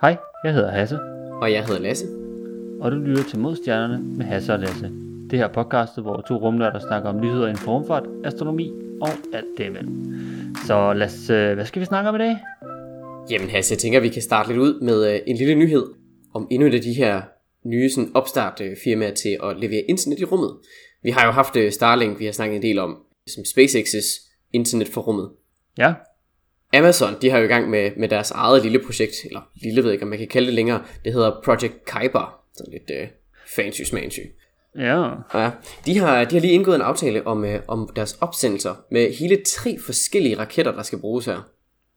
Hej, jeg hedder Hasse, Og jeg hedder Lasse. og du lytter til Modstjernerne med Hasse og Lasse. Det her podcast, hvor to rumnørder snakker om nyheder inden for rumfart, astronomi og alt det imellem. Så lad os, øh, hvad skal vi snakke om i dag? Jamen Hasse, jeg tænker, vi kan starte lidt ud med øh, en lille nyhed om endnu et af de her nye sådan, opstartfirmaer til at levere internet i rummet. Vi har jo haft øh, Starlink, vi har snakket en del om, som SpaceX's internet for rummet. Ja, Amazon, de har jo i gang med, med deres eget lille projekt, eller lille ved ikke, om man kan kalde det længere. Det hedder Project Kuiper, sådan lidt øh, fancy smansy. ja, Ja, de har, de har lige indgået en aftale om, øh, om deres opsendelser med hele tre forskellige raketter, der skal bruges her.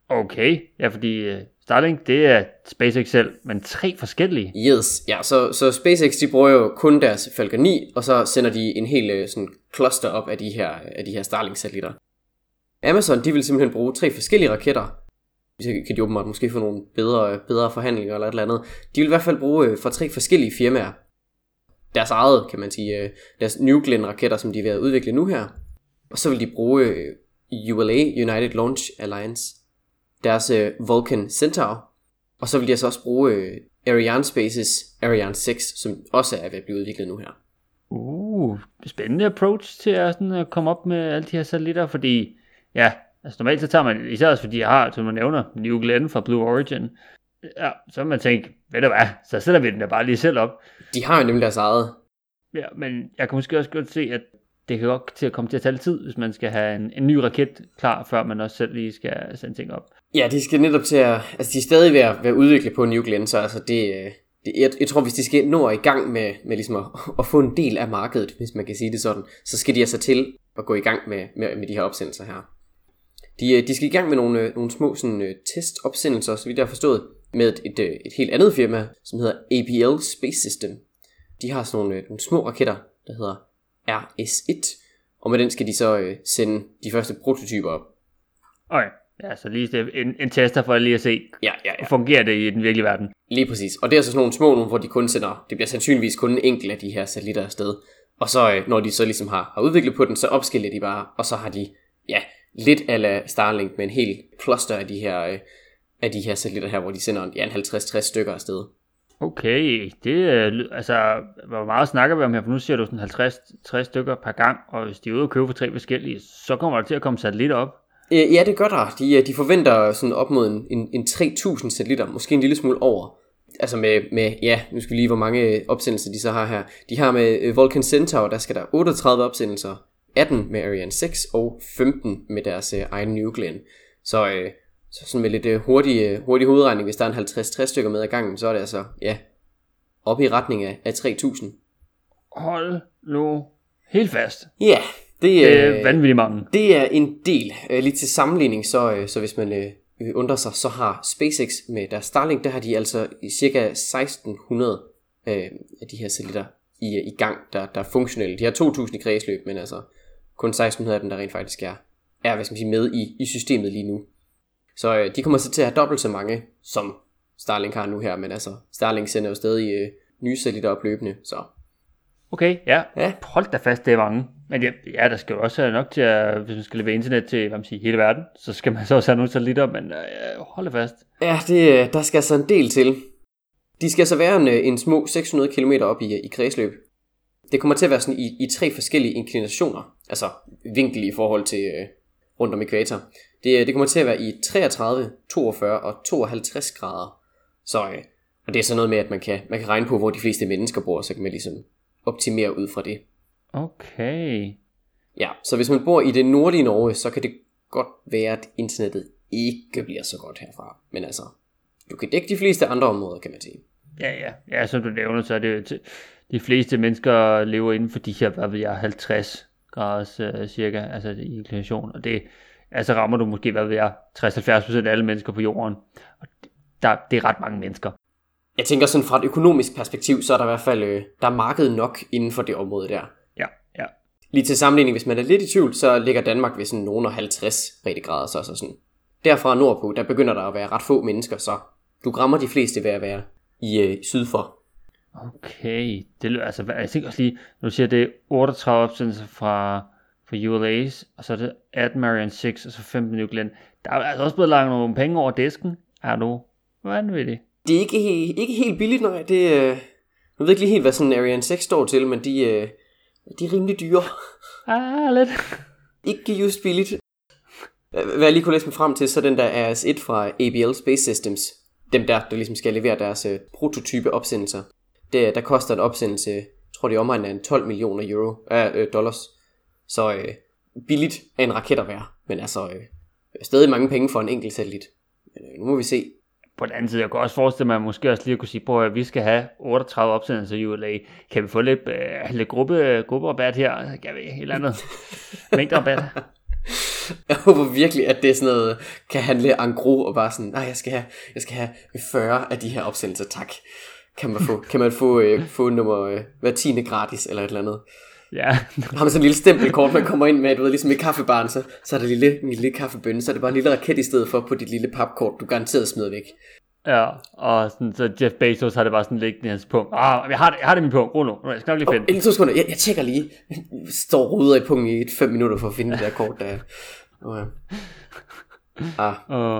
okay. Ja, fordi øh, Starlink, det er SpaceX selv, men tre forskellige. Yes, ja, så, så SpaceX de bruger jo kun deres Falcon 9, og så sender de en hel øh, sådan cluster op af de her, af de her Starlink-satellitter. Amazon, de vil simpelthen bruge tre forskellige raketter. Så kan de åbenbart måske få nogle bedre, bedre forhandlinger eller et eller andet. De vil i hvert fald bruge øh, fra tre forskellige firmaer. Deres eget, kan man sige, øh, deres New Glenn raketter, som de er ved at udvikle nu her. Og så vil de bruge øh, ULA, United Launch Alliance, deres Vulcan Centaur, og så vil de altså også bruge Ariane Spaces Ariane 6, som også er ved at blive udviklet nu her. Uh, spændende approach til at, sådan, at komme op med alle de her satellitter, fordi ja, altså normalt så tager man, især også fordi jeg har, som man nævner, New Glenn fra Blue Origin, ja, så man tænke, ved du hvad, så sætter vi den der bare lige selv op. De har jo nemlig deres eget. Ja, men jeg kan måske også godt se, at det kan godt til at komme til at tage lidt tid, hvis man skal have en, en ny raket klar, før man også selv lige skal sende ting op. Ja, de skal netop til at... Altså, de er stadig ved at være udviklet på New Glenn, så altså det... øh, det jeg, jeg tror, hvis de skal nå i gang med, med ligesom at, at få en del af markedet, hvis man kan sige det sådan, så skal de altså til at gå i gang med, med, med de her opsendelser her. De, øh, de skal i gang med nogle, øh, nogle små sådan, øh, testopsendelser, så vidt jeg har forstået, med et, et, et helt andet firma, som hedder APL Space System. De har sådan nogle, nogle små raketter, der hedder RS-1, og med den skal de så øh, sende de første prototyper op. Okay, ja, så lige en, en tester for lige at se, Ja, ja, ja. fungerer det i den virkelige verden? Lige præcis. Og det er altså sådan nogle små nogle, hvor de kun sender, det bliver sandsynligvis kun en enkelt af de her satellitter afsted. Og så, øh, når de så ligesom har, har udviklet på den, så opskiller de bare, og så har de, ja, lidt ala Starlink med en hel cluster af de her, øh, af de her satellitter her, hvor de sender ja, en 50-60 stykker afsted. Okay, det er, ly- altså, hvor meget snakker vi om her, for nu siger du sådan 50-60 stykker per gang, og hvis de er ude og købe for tre forskellige, så kommer der til at komme satellitter op. Øh, ja, det gør der. De, øh, de forventer sådan op mod en, en, en 3.000 satellitter, måske en lille smule over. Altså med, med, ja, nu skal vi lige, hvor mange øh, opsendelser de så har her. De har med øh, Vulcan Centaur, der skal der 38 opsendelser, 18 med Ariane 6 og 15 med deres øh, egen New Glenn. Så, øh, så sådan med lidt øh, hurtig, øh, hurtig hovedregning, hvis der er en 50-60 stykker med ad gangen, så er det altså, ja, op i retning af, af 3.000. Hold nu helt fast. Ja, det, Det øh, er vanvittigt mange. Det er en del. Øh, lidt til sammenligning, så, øh, så hvis man øh, øh, undrer sig, så har SpaceX med deres Starlink, der har de altså cirka 1600 øh, af de her satellitter i, i gang, der, der er funktionelle. De har 2000 i kredsløb, men altså kun 1600 af dem, der rent faktisk er, er hvad skal man sige, med i, i systemet lige nu. Så øh, de kommer så til at have dobbelt så mange, som Starlink har nu her, men altså Starlink sender jo stadig øh, nye satellitter op løbende, så Okay, ja. Ja. Hold da fast, det er mange. Men ja, ja, der skal jo også have nok til at, hvis man skal levere internet til, hvad man siger, hele verden, så skal man så også have nogle satellitter, men øh, hold da fast. Ja, det, øh, der skal så en del til. De skal så være en, øh, en små 600 km op i, i kredsløb. Det kommer til at være sådan i, i tre forskellige inklinationer, altså vinkel i forhold til øh, rundt om ekvator. Det, øh, det kommer til at være i 33, 42 og 52 grader. Så, øh, og det er så noget med, at man kan, man kan regne på, hvor de fleste mennesker bor, så kan man ligesom optimere ud fra det. Okay. Ja, så hvis man bor i det nordlige Norge, så kan det godt være, at internettet ikke bliver så godt herfra. Men altså, du kan dække de fleste andre områder, kan man sige. Ja, ja. Ja, som du nævner, så er det de fleste mennesker lever inden for de her, hvad ved jeg, 50 graders øh, cirka, altså i inklination, og det, altså rammer du måske, hvad ved jeg, 60-70% af alle mennesker på jorden, og det, der, det er ret mange mennesker. Jeg tænker sådan fra et økonomisk perspektiv, så er der i hvert fald øh, der er marked nok inden for det område der. Ja, ja. Lige til sammenligning, hvis man er lidt i tvivl, så ligger Danmark ved sådan nogen og 50 breddegrader, så, så sådan. Derfra nordpå, der begynder der at være ret få mennesker, så du rammer de fleste ved at være i øh, syd for. Okay, det altså, jeg tænker også lige, når du siger, det er 38 opsendelser fra, for ULA's, og så er det Admarian 6, og så 15 New Glenn. Der er altså også blevet lagt nogle penge over disken. Er du vanvittig? Det er ikke, he- ikke helt billigt, nej. Det, øh, jeg ved ikke lige helt, hvad sådan en Ariane 6 står til, men de, øh, de er rimelig dyre. Ah, lidt. Ikke just billigt. Hvad jeg lige kunne læse mig frem til, så den der RS-1 fra ABL Space Systems, dem der, der ligesom skal levere deres øh, prototype opsendelser, det, der koster en opsendelse, jeg tror det er omegn af en 12 millioner euro, øh, øh, dollars. Så øh, billigt er en raket at være, men altså øh, stadig mange penge for en enkelt satellit. Men øh, nu må vi se. På den anden side, jeg kan også forestille mig, at måske også lige at kunne sige, på at vi skal have 38 opsendelser i ULA. Kan vi få lidt, øh, lidt gruppe, grupperabat her? Kan vi et eller andet mængderabat? Jeg håber virkelig, at det er sådan noget, kan handle en gros og bare sådan, nej, jeg skal have, jeg skal have 40 af de her opsendelser, tak. Kan man få, kan man få, øh, få nummer øh, hver tiende gratis, eller et eller andet. Ja, Har man sådan en lille stempelkort, man kommer ind med, du ved, ligesom i kaffebaren, så, så er der lille, en lille kaffebønne, så er det bare en lille raket i stedet for på dit lille papkort, du garanteret smider væk. ja. Og sådan, så Jeff Bezos har det bare sådan liggende i hans punkt. Ah, jeg har det, jeg har det i min punkt. Ro nu. Jeg skal nok lige finde. Inden to sekunder, jeg, jeg tjekker lige. Står ruder i pungen i et fem minutter for at finde det der kort, der oh, ja. Ah,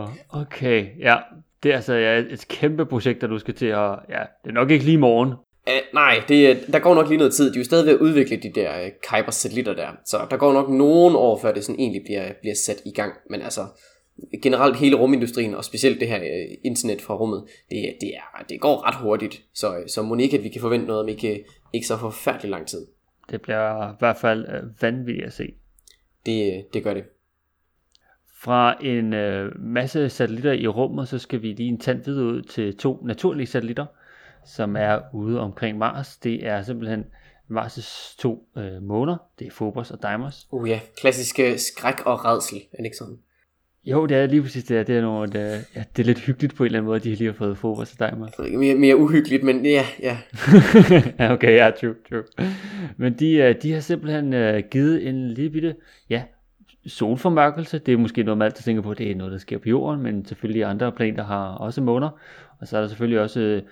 Uh, okay, ja. Det er altså ja, et kæmpe projekt, der du skal til at... Ja, det er nok ikke lige i morgen. Uh, nej, det, er- der går nok lige noget tid. De er jo stadig ved at udvikle de der uh, Kuiper-satellitter der. Så der går nok nogen år, før det sådan egentlig bliver, bliver sat i gang. Men altså, generelt hele rumindustrien, og specielt det her uh, internet fra rummet, det, det, er, det går ret hurtigt. Så, uh, så må ikke, at vi kan forvente noget om ikke, ikke så forfærdelig lang tid. Det bliver i hvert fald øh, vanvittigt at se. Det, uh, det gør det. Fra en øh, masse satellitter i rummet, så skal vi lige en tand videre ud til to naturlige satellitter, som er ude omkring Mars. Det er simpelthen Mars' to øh, måner. Det er Phobos og Deimos. Uh ja, klassiske skræk og redsel, er det ikke sådan? Jo, det er lige præcis det. her. Det er, nogle, det, ja, det er lidt hyggeligt på en eller anden måde, at de lige har fået Phobos og Deimos. Mere, mere uhyggeligt, men ja, ja. okay, ja, true, true. Men de, øh, de har simpelthen øh, givet en lille bitte, ja, solformørkelse. Det er måske noget, man altid tænker på, det er noget, der sker på jorden, men selvfølgelig andre planeter har også måner. Og så er der selvfølgelig også øh,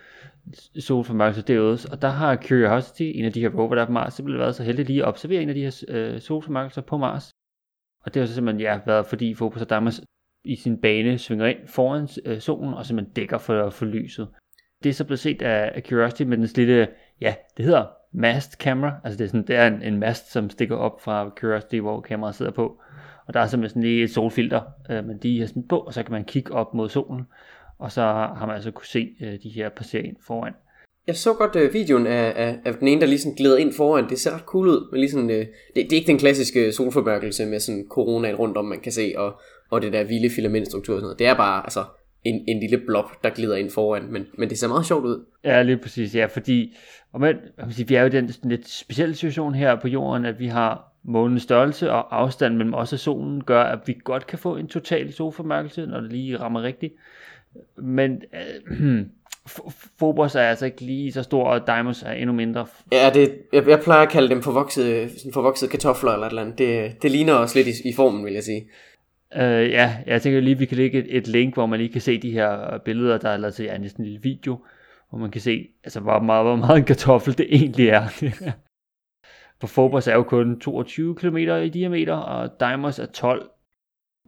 solformørkelse derude. Og der har Curiosity, en af de her rover, der er på Mars, simpelthen været så heldig lige at observere en af de her øh, solformørkelser på Mars. Og det har så simpelthen ja, været, fordi Phobos og i sin bane svinger ind foran øh, solen, og simpelthen dækker for, for lyset. Det er så blevet set af, af Curiosity med den lille, ja, det hedder mast camera. Altså det er, sådan, det er en, en mast, som stikker op fra Curiosity, hvor kameraet sidder på. Og der er simpelthen sådan lige et solfilter, øh, men de er sådan på, og så kan man kigge op mod solen. Og så har man altså kunne se øh, de her passere ind foran. Jeg så godt øh, videoen af, af, af den ene, der lige sådan glider ind foran. Det ser ret cool ud. Men lige sådan, øh, det, det, er ikke den klassiske solformørkelse med sådan coronaen rundt om, man kan se, og, og det der vilde filamentstruktur og sådan noget. Det er bare altså, en, en lille blob, der glider ind foran, men, men det ser meget sjovt ud. Ja, lige præcis, ja, fordi og man, man sige, vi er jo i den lidt specielle situation her på jorden, at vi har månens størrelse og afstand mellem os og solen, gør, at vi godt kan få en total solformørkelse, når det lige rammer rigtigt. Men øh, Phobos er altså ikke lige så stor, og Deimos er endnu mindre. Ja, det, jeg, jeg plejer at kalde dem forvoksede, sådan forvoksede kartofler eller et eller andet. Det, det ligner også lidt i, i formen, vil jeg sige. Øh, ja, jeg tænker lige, at vi kan lægge et, et link, hvor man lige kan se de her billeder, der er lavet til ja, næsten en lille video, hvor man kan se, altså, hvor meget, hvor meget en kartoffel det egentlig er. For Phobos er jo kun 22 km i diameter, og Deimos er 12,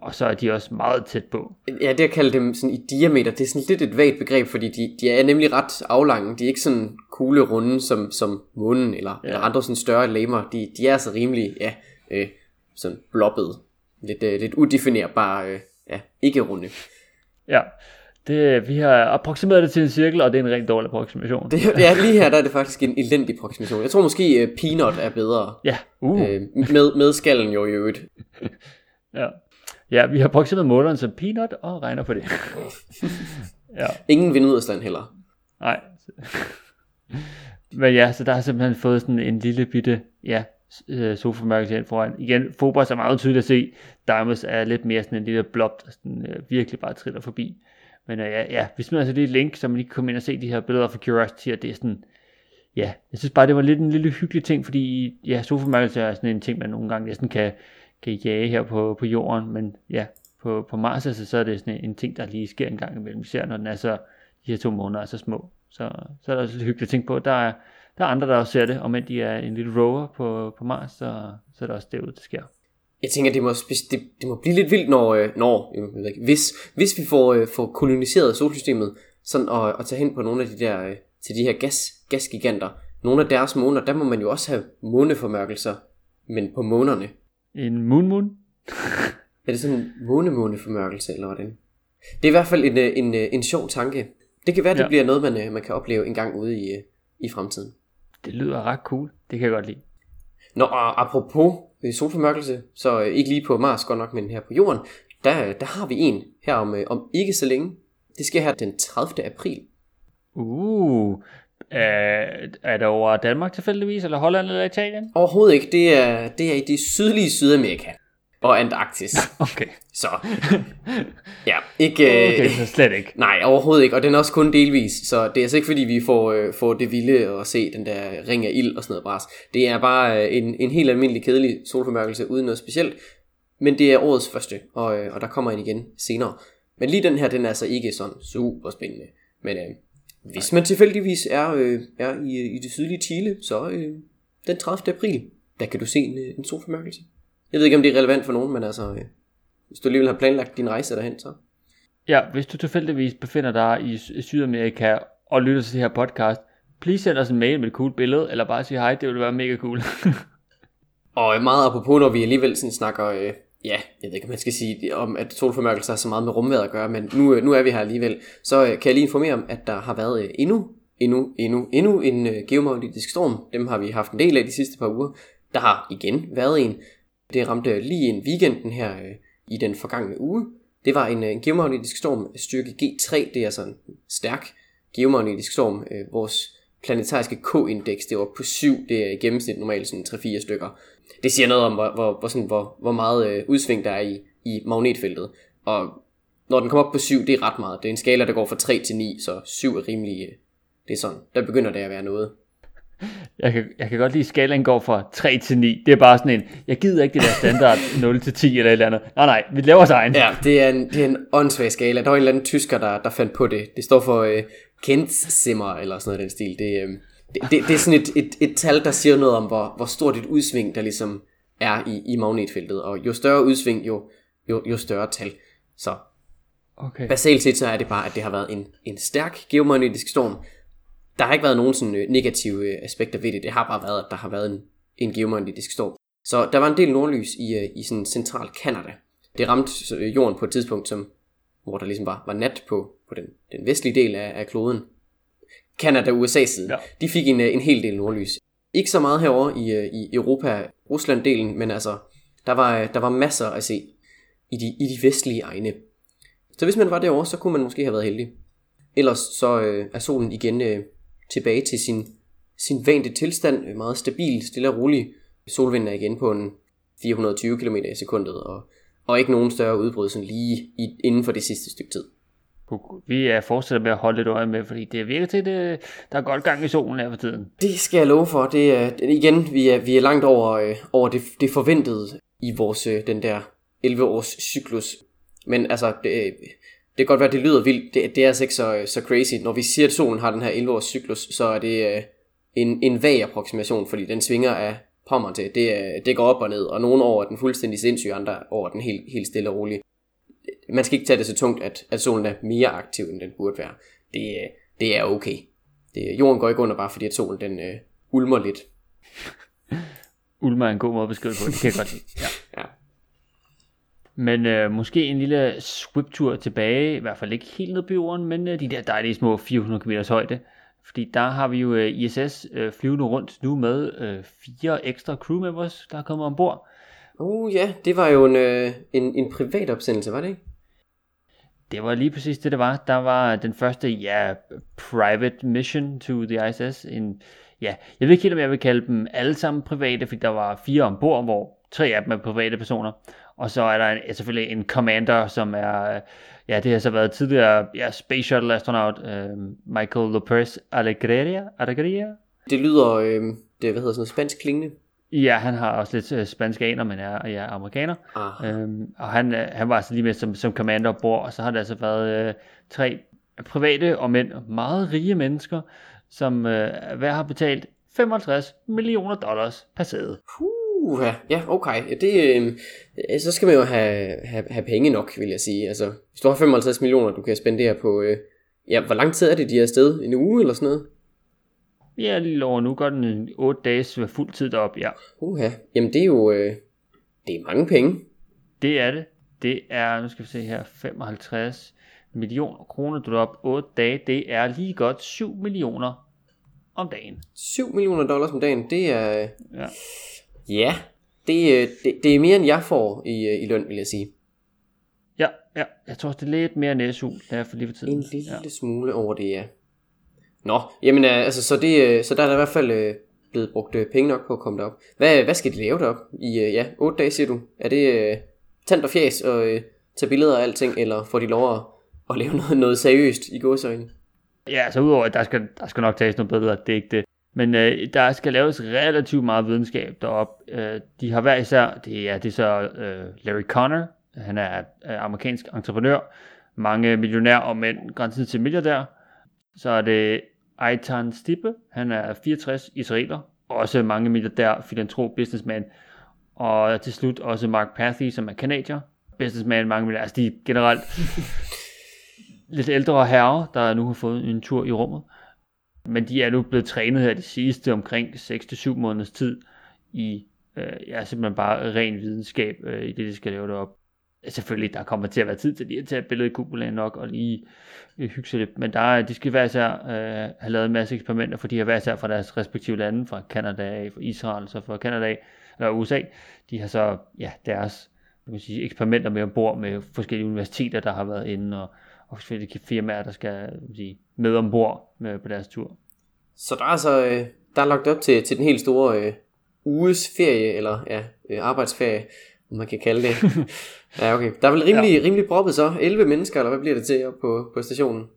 og så er de også meget tæt på. Ja, det at kalde dem sådan i diameter, det er sådan lidt et vagt begreb, fordi de, de er nemlig ret aflange. De er ikke sådan kugle runde som, som månen eller, ja. eller andre sådan større lemmer. De, de er altså rimelig, ja, øh, sådan blobbet. Lidt, øh, lidt udefinerbare, øh, ja, ikke runde. Ja, det, vi har approximeret det til en cirkel, og det er en rigtig dårlig approximation. Det, ja, lige her der er det faktisk en elendig approximation. Jeg tror måske uh, Peanut er bedre. Ja, uh. Øh, med, med skallen jo i øvrigt. ja. ja, vi har approximeret måleren som peanut, og regner på det. ja. Ingen vindudstand heller. Nej. Men ja, så der har simpelthen fået sådan en lille bitte, ja, øh, sofamørkelse ind foran. Igen, Phobos er meget tydeligt at se. Deimos er lidt mere sådan en lille blob, der sådan, øh, virkelig bare triller forbi. Men øh, ja, ja, vi smider altså lige et link, så man lige kan komme ind og se de her billeder fra Curiosity, og det er sådan, ja, jeg synes bare, det var lidt en lille hyggelig ting, fordi ja, sofamørkelse er sådan en ting, man nogle gange næsten kan, kan jage her på, på jorden, men ja, på, på Mars, altså, så er det sådan en ting, der lige sker en gang imellem, især når den er så, de her to måneder er så små. Så, så er der også lidt hyggeligt at tænke på, der er, der er andre, der også ser det, og men de er en lille rover på, på Mars, så, så er det også derude, det sker. Jeg tænker, det må, det, det må blive lidt vildt, når, øh, når jeg ved ikke, hvis, hvis vi får, øh, får koloniseret solsystemet, sådan at, at tage hen på nogle af de der, øh, til de her gas, gasgiganter, nogle af deres måner, der må man jo også have måneformørkelser, men på månerne. En moon moon? Er det sådan en måne-måneformørkelse, eller hvordan? Det er i hvert fald en, øh, en, øh, en sjov tanke. Det kan være, det Ja. bliver noget, man, man kan opleve en gang ude i, i fremtiden. Det lyder ret cool. Det kan jeg godt lide. Nå, og apropos øh, solformørkelse, så øh, ikke lige på Mars godt nok, men her på Jorden, der, der har vi en her om, øh, om ikke så længe. Det sker her den 30. april. Uh, er, er det over Danmark tilfældigvis, eller Holland eller Italien? Overhovedet ikke, det er, det er i det sydlige Sydamerika og Antarktis. Okay. Så ja, ikke... øh, Okay, så slet ikke. Nej, overhovedet ikke, og den er også kun delvis, så det er altså ikke fordi, vi får, øh, får det vilde at se den der ring af ild og sådan noget bras. Det er bare øh, en, en helt almindelig kedelig solformørkelse uden noget specielt, men det er årets første, og, øh, og der kommer en igen senere. Men lige den her, den er altså ikke sådan super spændende. Men øh, hvis man tilfældigvis er, øh, er i, i det sydlige Chile, så øh, den 30. april, der kan du se en, øh, en solformørkelse. Jeg ved ikke, om det er relevant for nogen, men altså, øh, hvis du alligevel har planlagt din rejse derhen, så Ja, hvis du tilfældigvis befinder dig i Sy- Sydamerika og lytter til det her podcast, please send os en mail med et cool billede, eller bare sige hej, det ville være mega cool. Og meget apropos, når vi alligevel sådan snakker, øh, ja, jeg ved ikke, om man skal sige, det, om at solformørkelser har så meget med rumværet at gøre, men nu, øh, nu er vi her alligevel. Så øh, kan jeg lige informere om, at der har været øh, endnu, endnu, endnu, endnu en øh, geomagnetisk storm. Dem har vi haft en del af de sidste par uger. Der har igen været en. Det ramte lige en weekenden her øh, i den forgangne uge. Det var en, øh, en geomagnetisk storm af styrke G3. Det er altså en stærk geomagnetisk storm. Øh, vores planetariske K-indeks, det var på 7. Det er i gennemsnit normalt sådan 3-4 stykker. Det siger noget om, hvor, hvor, hvor, sådan, hvor, hvor meget øh, udsving der er i, i magnetfeltet. Og når den kommer op på 7, det er ret meget. Det er en skala, der går fra 3 til 9, så 7 er rimelig... Øh, det er sådan, der begynder det at være noget. Jeg kan, jeg kan godt lide, at skalaen går fra 3 til 9. Det er bare sådan en, jeg gider ikke det der standard 0 til 10 eller et eller andet. Nej, nej, vi laver os egen. Ja, det er en, det er en åndssvag skala. Der var en eller anden tysker, der, der fandt på det. Det står for øh, Kenzimmer, eller sådan noget i den stil. Det, øh, det, det, det er sådan et, et, et tal, der siger noget om, hvor, hvor stort et udsving, der ligesom er i, i magnetfeltet. Og jo større udsving, jo, jo, jo større tal. Så Okay. basalt set, så er det bare, at det har været en, en stærk geomagnetisk storm. Der har ikke været nogen sådan, øh, negative øh, aspekter ved det. Det har bare været, at der har været en, en geomagnetisk storm. Så der var en del nordlys i, øh, i sådan central Canada. Det ramte jorden på et tidspunkt, som, hvor der ligesom var, var nat på, på den, den vestlige del af, af kloden. Canada og USA side. Ja. De fik en, en hel del nordlys. Ikke så meget herover i, i Europa, Rusland-delen, men altså, der var, der var masser at se i de, i de vestlige egne. Så hvis man var derovre, så kunne man måske have været heldig. Ellers så øh, er solen igen øh, tilbage til sin, sin vante tilstand, øh, meget stabil, stille og rolig. Solvinden er igen på en 420 km i sekundet, og, og ikke nogen større udbrud sådan lige i, inden for det sidste stykke tid. Vi er fortsætter med at holde lidt øje med, fordi det virker til, at der er godt gang i solen her for tiden. Det skal jeg love for. Det er, igen, vi er, vi er langt over, øh, over det, det forventede i vores, øh, den der 11-års cyklus. Men altså, det, øh, det kan godt være, det lyder vildt. Det, det er altså ikke så, så crazy. Når vi siger, at solen har den her 11-års cyklus, så er det øh, en, en vag approximation, fordi den svinger af pommer til. Det, er- det går op og ned, og nogle år er den fuldstændig sindssyg, andre år er den helt, helt stille og rolig. Man skal ikke tage det så tungt, at, at solen er mere aktiv, end den burde være. Det, øh, det er okay. Det, jorden går ikke under bare fordi, at solen den øh, ulmer lidt. Ulmer er en god måde at beskrive det på, det kan jeg godt lide. Ja. Ja. Men øh, måske en lille swiptur tilbage, i hvert fald ikke helt ned på jorden, men øh, de der dejlige små 400 km højde. Fordi der har vi jo øh, ISS øh, flyvende rundt nu med øh, fire ekstra crew members, der er kommet ombord. Uh ja, det var jo en, øh, en, en privat opsendelse, var det ikke? Det var lige præcis det, det var. Der var den første, ja, private mission to the ISS. En, ja, jeg ved ikke helt, om jeg vil kalde dem alle sammen private, fordi der var fire ombord, hvor tre af dem er private personer. Og så er der en, selvfølgelig en commander, som er, ja, det har så været tidligere ja, Space Shuttle astronaut øh, Michael Lopez Alegria. Alegria. Det lyder, øh, det, hvad hedder sådan noget, spansk klingende. Ja, han har også lidt øh, spansk aner, men er, ja, amerikaner. Ah. Øhm, og han, øh, han var altså lige med som, som commander ombord, og så har der altså været øh, tre private og mænd, meget rige mennesker, som øh, hver har betalt 55 millioner dollars per sæde. Puh, Uh, ja, okay. Ja, det, øh, så skal man jo have, have, have penge nok, vil jeg sige. Altså, hvis du har 55 millioner, du kan spendere på... Øh, ja, hvor lang tid er det, de er afsted? En uge eller sådan noget? Ja, lige over nu går den 8 dage fuld tid derop, ja. Uha, jamen det er jo... Øh, det er mange penge. Det er det. Det er, nu skal vi se her, 55 millioner kroner, du op 8 dage. Det er lige godt 7 millioner om dagen. 7 millioner dollars om dagen, det er... Ja. Ja, det, øh, det, det er mere end jeg får i, øh, i løn, vil jeg sige. Ja, ja. Jeg tror det er lidt mere end SU, der er for lige for tiden. En lille ja. smule over det, ja. Nå, jamen øh, altså, så, det, så der er der i hvert fald blevet brugt penge nok på at komme derop. Hvad, hvad skal de lave derop i, ja, 8 dage, siger du? Er det uh, tand og fjæs og uh, tage billeder og alting, eller får de lov at, at lave noget, noget seriøst i godsøjne? Ja, altså udover, at der skal, der skal nok tages nogle billeder, det er ikke det. Men øh, der skal laves relativt meget videnskab derop. Øh, de har hver især, det er, det er så øh, Larry Connor, han er øh, amerikansk entreprenør, mange millionær og mænd grænsen til milliardær. Så er det Eitan Stippe, han er 64 israeler, også mange milliardær, filantrop, businessman. Og til slut også Mark Pathy, som er kanadier, businessman, mange milliardær. Altså de er generelt lidt ældre herrer, der nu har fået en tur i rummet. Men de er nu blevet trænet her de sidste omkring 6-7 måneders tid i øh, ja, simpelthen bare ren videnskab øh, i det, de skal lave derop. Selvfølgelig, der kommer til at være tid til lige at tage billedet i kupolaen nok og lige øh, hygge sig lidt. Men der de skal være især øh, have lavet en masse eksperimenter, for de har været især fra deres respektive lande, fra Kanada, fra Israel, så fra Kanada eller USA. De har så ja, deres kan man sige, eksperimenter med ombord med forskellige universiteter, der har været inde og og forskellige firmaer, der skal sige, med ombord med, på deres tur. Så der er altså øh, der er lagt op til, til den helt store øh, uges ferie, eller ja, øh, arbejdsferie, om man kan kalde det. ja, okay. Der er vel rimelig, ja. rimelig proppet så. 11 mennesker, eller hvad bliver det til op på, på stationen?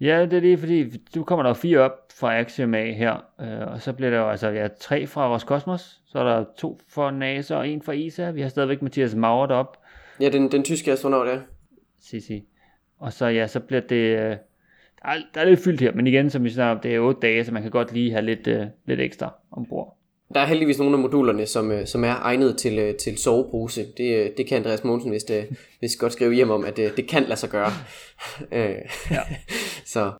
Ja, det er lige fordi, du kommer der fire op fra Axiom A her, øh, og så bliver der jo altså ja, tre fra Roskosmos, så er der to fra NASA og en fra ESA. Vi har stadigvæk Mathias Maurer derop. Ja, den, den tyske astronaut, ja. Sisi. Og så ja, så bliver det... Øh, der, er, der er lidt fyldt her, men igen, som vi snakker om, det er 8 dage, så man kan godt lige have lidt, øh, lidt ekstra ombord. Der er heldigvis nogle af modulerne, som, øh, som er egnet til, øh, til sovepose. Det, øh, det kan Andreas Mogensen hvis det, hvis godt skrive hjem om, at det, det kan lade sig gøre. ja. så,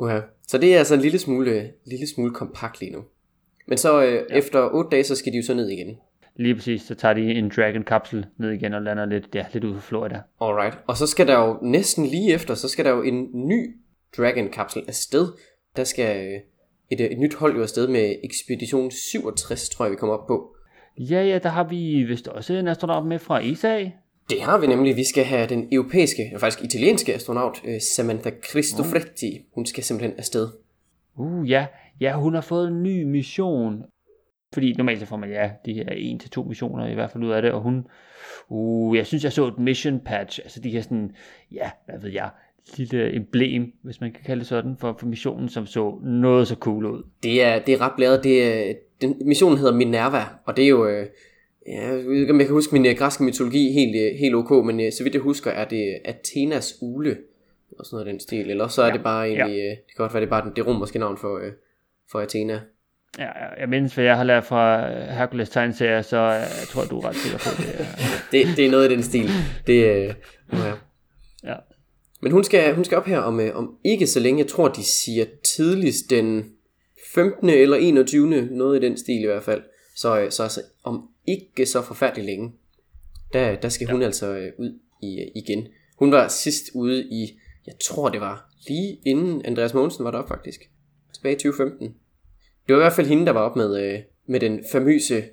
uh-huh. så det er altså en lille smule, lille smule kompakt lige nu. Men så øh, ja. efter 8 dage, så skal de jo så ned igen. Lige præcis, så tager de en Dragon kapsel ned igen og lander lidt, ja, lidt ude for Florida. Alright, og så skal der jo næsten lige efter, så skal der jo en ny Dragon kapsel afsted. Der skal et, et nyt hold jo afsted med Expedition 67, tror jeg vi kommer op på. Ja, ja, der har vi vist også en astronaut med fra ESA. Det har vi nemlig. Vi skal have den europæiske, og faktisk italienske astronaut, øh, Samantha Cristofretti. Hun skal simpelthen afsted. Uh, ja. Ja, hun har fået en ny mission. Fordi normalt så får man ja, de her en til to missioner i hvert fald ud af det, og hun, uh, jeg synes jeg så et mission patch, altså de her sådan, ja, hvad ved jeg, lille emblem, hvis man kan kalde det sådan, for, for missionen, som så noget så cool ud. Det er, det er ret blæret. Det den, missionen hedder Minerva, og det er jo, øh, ja, jeg ved ikke, om jeg kan huske min øh, græske mytologi helt, øh, helt ok, men øh, så vidt jeg husker, er det Athenas ule, og sådan noget af den stil, eller så er ja, det bare egentlig, ja. øh, det kan godt være, det er bare det romerske navn for, øh, for Athena. Ja, jeg mindes, hvad jeg har lært fra Hercules tegneserier, så jeg tror, du er ret sikker på det. det, det er noget af den stil. Det, øh, ja. ja. Men hun skal, hun skal op her om, øh, om ikke så længe. Jeg tror, de siger tidligst den 15. eller 21. Noget i den stil i hvert fald. Så, øh, så altså, om ikke så forfærdeligt længe, der, der skal hun ja. altså øh, ud i, igen. Hun var sidst ude i, jeg tror det var lige inden Andreas Mogensen var der faktisk. Tilbage i 2015. Det var i hvert fald hende, der var op med, øh, med den famøse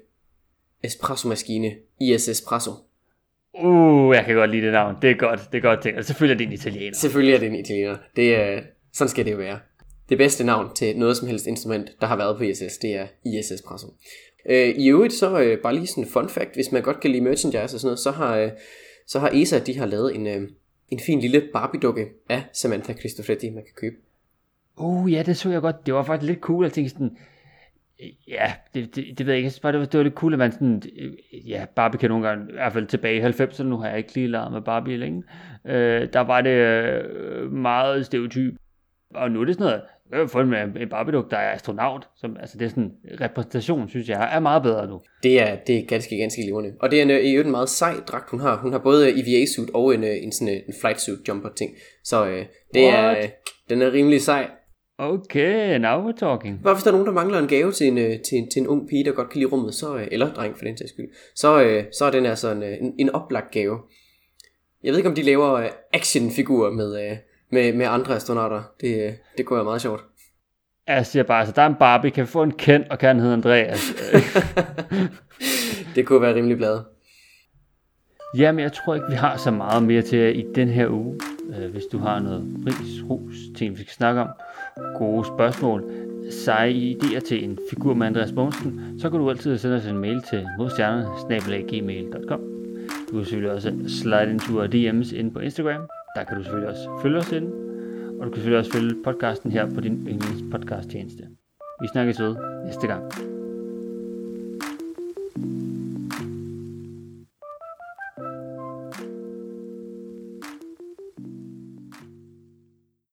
espresso-maskine, IS Espresso. Uh, jeg kan godt lide det navn. Det er godt, det er godt tænkt. Og selvfølgelig er det en italiener. Selvfølgelig er det en italiener. Det er, sådan skal det jo være. Det bedste navn til noget som helst instrument, der har været på ISS, det er IS Espresso. Øh, I øvrigt så øh, bare lige sådan en fun fact, hvis man godt kan lide merchandise og sådan noget, så har, øh, så har ESA, de har lavet en, øh, en fin lille Barbie-dukke af Samantha Cristofretti, man kan købe. Uh, ja, det så jeg godt. Det var faktisk lidt cool. Jeg tænkte sådan, ja, det, det, det ved jeg ikke. Jeg synes bare, det var, det var lidt cool, at man sådan, ja, Barbie kan nogle gange, i hvert fald tilbage i 90'erne, nu har jeg ikke lige lavet med Barbie længe, øh, der var det øh, meget stereotyp Og nu er det sådan noget, jeg har fundet med en barbie der er astronaut, som, altså det er sådan, repræsentation, synes jeg, er meget bedre nu. Det er, det er ganske, ganske levende. Og det er en, i øvrigt en meget sej dragt, hun har. Hun har både EVA-suit og en, en, sådan en flight suit jumper ting. Så øh, det What? er, den er rimelig sej. Okay, now we're talking. Bare hvis der er nogen, der mangler en gave til en, til en, til en ung pige, der godt kan lide rummet, så, eller dreng for den sags skyld, så, så er den altså en, en, en oplagt gave. Jeg ved ikke, om de laver actionfigurer med, med, med andre astronauter. Det, det kunne være meget sjovt. Jeg siger bare, altså, der er en Barbie, kan vi få en Ken, og kan han hedde Andreas? det kunne være rimelig bladet. Jamen, jeg tror ikke, vi har så meget mere til i den her uge. Øh, hvis du har noget ris, ros, ting, vi skal snakke om, gode spørgsmål, seje idéer til en figur med Andreas Mogensen, så kan du altid sende os en mail til modstjernerne.gmail.com Du kan selvfølgelig også slide into our DM's ind på Instagram. Der kan du selvfølgelig også følge os ind. Og du kan selvfølgelig også følge podcasten her på din yndlings podcast tjeneste. Vi snakkes ved næste gang.